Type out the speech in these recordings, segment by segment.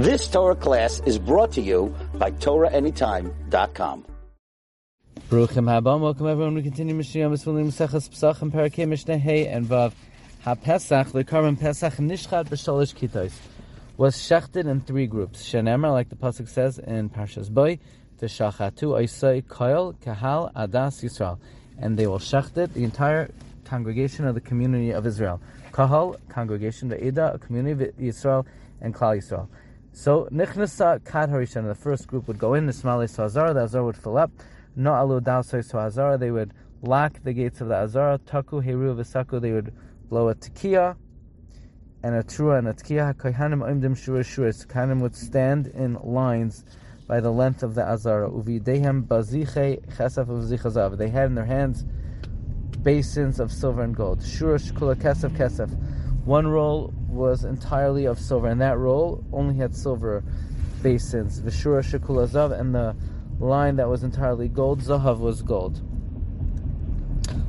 This Torah class is brought to you by TorahAnytime.com. Baruchim Habam, welcome everyone. We continue Mishnah Misfulim Mesechas Pesachim Parakeh Mishnah Hey and Vav. HaPesach, the Karban Pesach Nishchat B'Shalish Kitos, was shechted in three groups. Shenemar, like the pasuk says in Parshas Boy, Teshachatu Oisai Koil Kahal Adas Yisrael, and they will shecht it the entire congregation of the community of Israel. Kahal, congregation, the Eda, a community of Israel, and Klal Yisrael. So Nichnasa Kad Harishan, the first group would go in, the Smali Azara, the Azara would fill up. No Alu Dalsoi So Azara, they would lock the gates of the Azara. Taku Heru Visaku, they would blow a tekiah and a trua and a tekiah. Kohanim Oimdim Shura Shura. Kohanim would stand in lines by the length of the Azara. Uvidehem Baziche Chesaf Uvizichazav. They had in their hands basins of silver and gold. Shura Shkula Kesef Kesef. One roll was entirely of silver, and that roll only had silver basins. Vishura Shekula Zav, and the line that was entirely gold, Zahav was gold.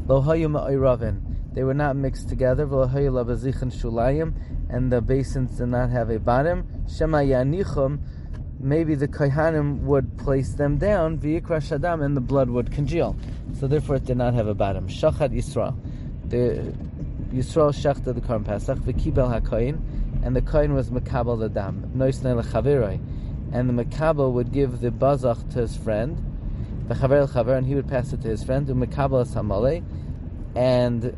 Lohayu Ma'iravin. They were not mixed together. Shulayim, and the basins did not have a bottom. Shema Yanichum. Maybe the Kohanim would place them down, V'yikra Shadam, and the blood would congeal. So therefore it did not have a bottom. Shachat Yisrael. The Yisrael shechted the Karm Pesach, v'kibel hakoyin, and the koyin was makabel the dam, noisnei lechaveroi, and the makabel would give the bazach to his friend, the chaver chaver, and he would pass it to his friend, u'makabel samale, and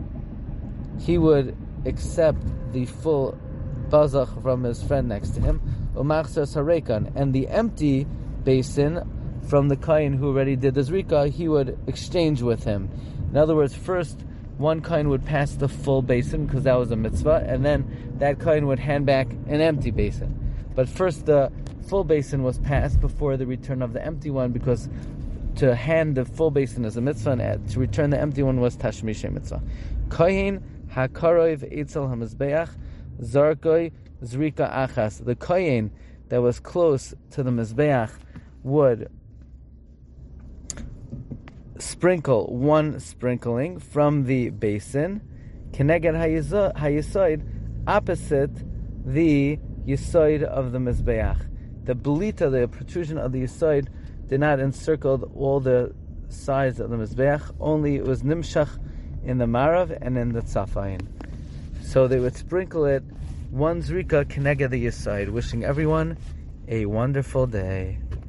he would accept the full bazach from his friend next to him, u'machzer sarekan, and the empty basin from the koyin who already did the zrika, he would exchange with him. In other words, first one koyin would pass the full basin because that was a mitzvah, and then that koyin would hand back an empty basin. But first, the full basin was passed before the return of the empty one because to hand the full basin is a mitzvah, and to return the empty one was tashmishe mitzvah. Kohen hakaroiv etzel hamizbeach zarkoi zrika achas. The kohen that was close to the mizbeach would sprinkle one sprinkling from the basin, keneged hayisoid, opposite the yisoid of the mizbeach. The belita, the protrusion of the yisoid, did not encircle all the sides of the mizbeach. Only it was nimshach in the marav and in the tzafayin. So they would sprinkle it one zrika keneged the yisoid. Wishing everyone a wonderful day.